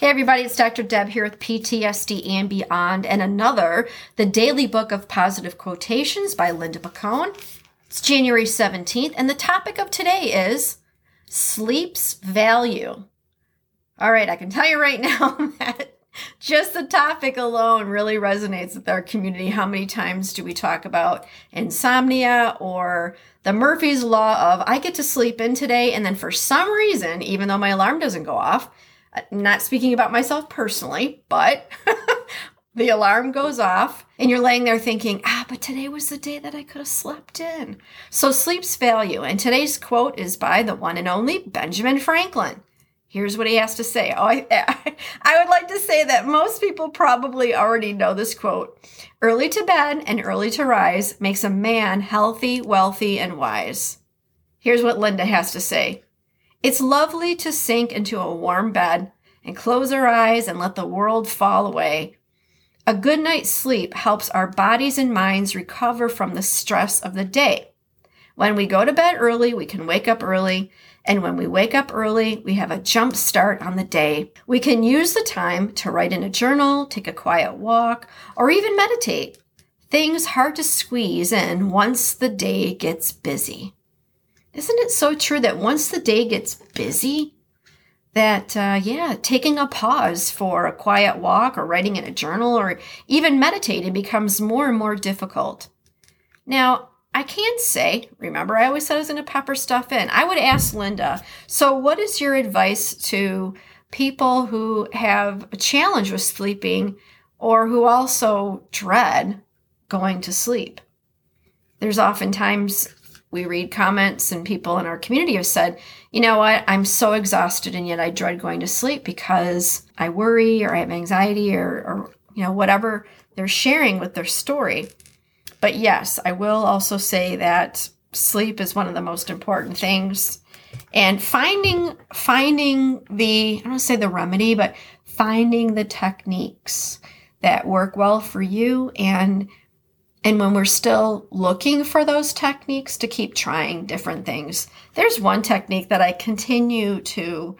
Hey, everybody, it's Dr. Deb here with PTSD and Beyond, and another, the Daily Book of Positive Quotations by Linda Picone. It's January 17th, and the topic of today is sleep's value. All right, I can tell you right now that just the topic alone really resonates with our community. How many times do we talk about insomnia or the Murphy's Law of I get to sleep in today, and then for some reason, even though my alarm doesn't go off, not speaking about myself personally, but the alarm goes off and you're laying there thinking, ah, but today was the day that I could have slept in. So, sleep's value. And today's quote is by the one and only Benjamin Franklin. Here's what he has to say. Oh, I, I would like to say that most people probably already know this quote. Early to bed and early to rise makes a man healthy, wealthy, and wise. Here's what Linda has to say it's lovely to sink into a warm bed and close our eyes and let the world fall away. A good night's sleep helps our bodies and minds recover from the stress of the day. When we go to bed early, we can wake up early. And when we wake up early, we have a jump start on the day. We can use the time to write in a journal, take a quiet walk, or even meditate. Things hard to squeeze in once the day gets busy. Isn't it so true that once the day gets busy, that, uh, yeah, taking a pause for a quiet walk or writing in a journal or even meditating becomes more and more difficult. Now, I can say, remember, I always said I was going to pepper stuff in. I would ask Linda, so what is your advice to people who have a challenge with sleeping or who also dread going to sleep? There's oftentimes we read comments and people in our community have said, you know what, I'm so exhausted and yet I dread going to sleep because I worry or I have anxiety or, or you know, whatever they're sharing with their story. But yes, I will also say that sleep is one of the most important things. And finding finding the I don't want to say the remedy, but finding the techniques that work well for you and and when we're still looking for those techniques to keep trying different things, there's one technique that I continue to,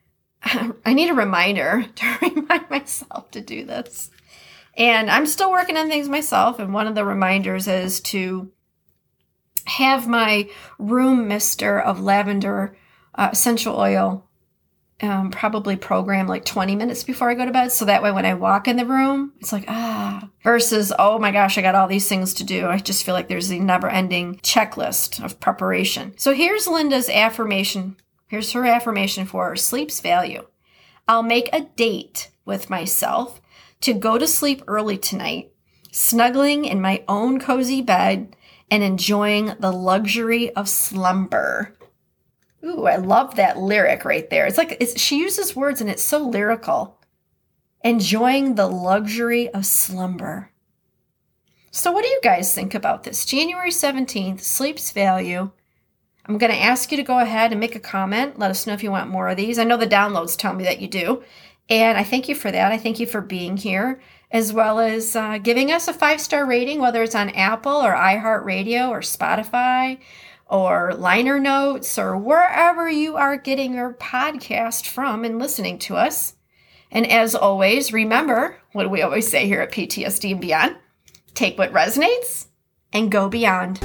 I need a reminder to remind myself to do this. And I'm still working on things myself. And one of the reminders is to have my room mister of lavender uh, essential oil um, probably program like 20 minutes before I go to bed. So that way, when I walk in the room, it's like, ah, versus, oh my gosh, I got all these things to do. I just feel like there's a never ending checklist of preparation. So here's Linda's affirmation. Here's her affirmation for sleep's value. I'll make a date with myself to go to sleep early tonight, snuggling in my own cozy bed and enjoying the luxury of slumber. Ooh, I love that lyric right there. It's like it's, she uses words and it's so lyrical. Enjoying the luxury of slumber. So, what do you guys think about this? January 17th, sleep's value. I'm going to ask you to go ahead and make a comment. Let us know if you want more of these. I know the downloads tell me that you do. And I thank you for that. I thank you for being here, as well as uh, giving us a five star rating, whether it's on Apple or iHeartRadio or Spotify or liner notes or wherever you are getting your podcast from and listening to us. And as always, remember what we always say here at PTSD and Beyond? Take what resonates and go beyond.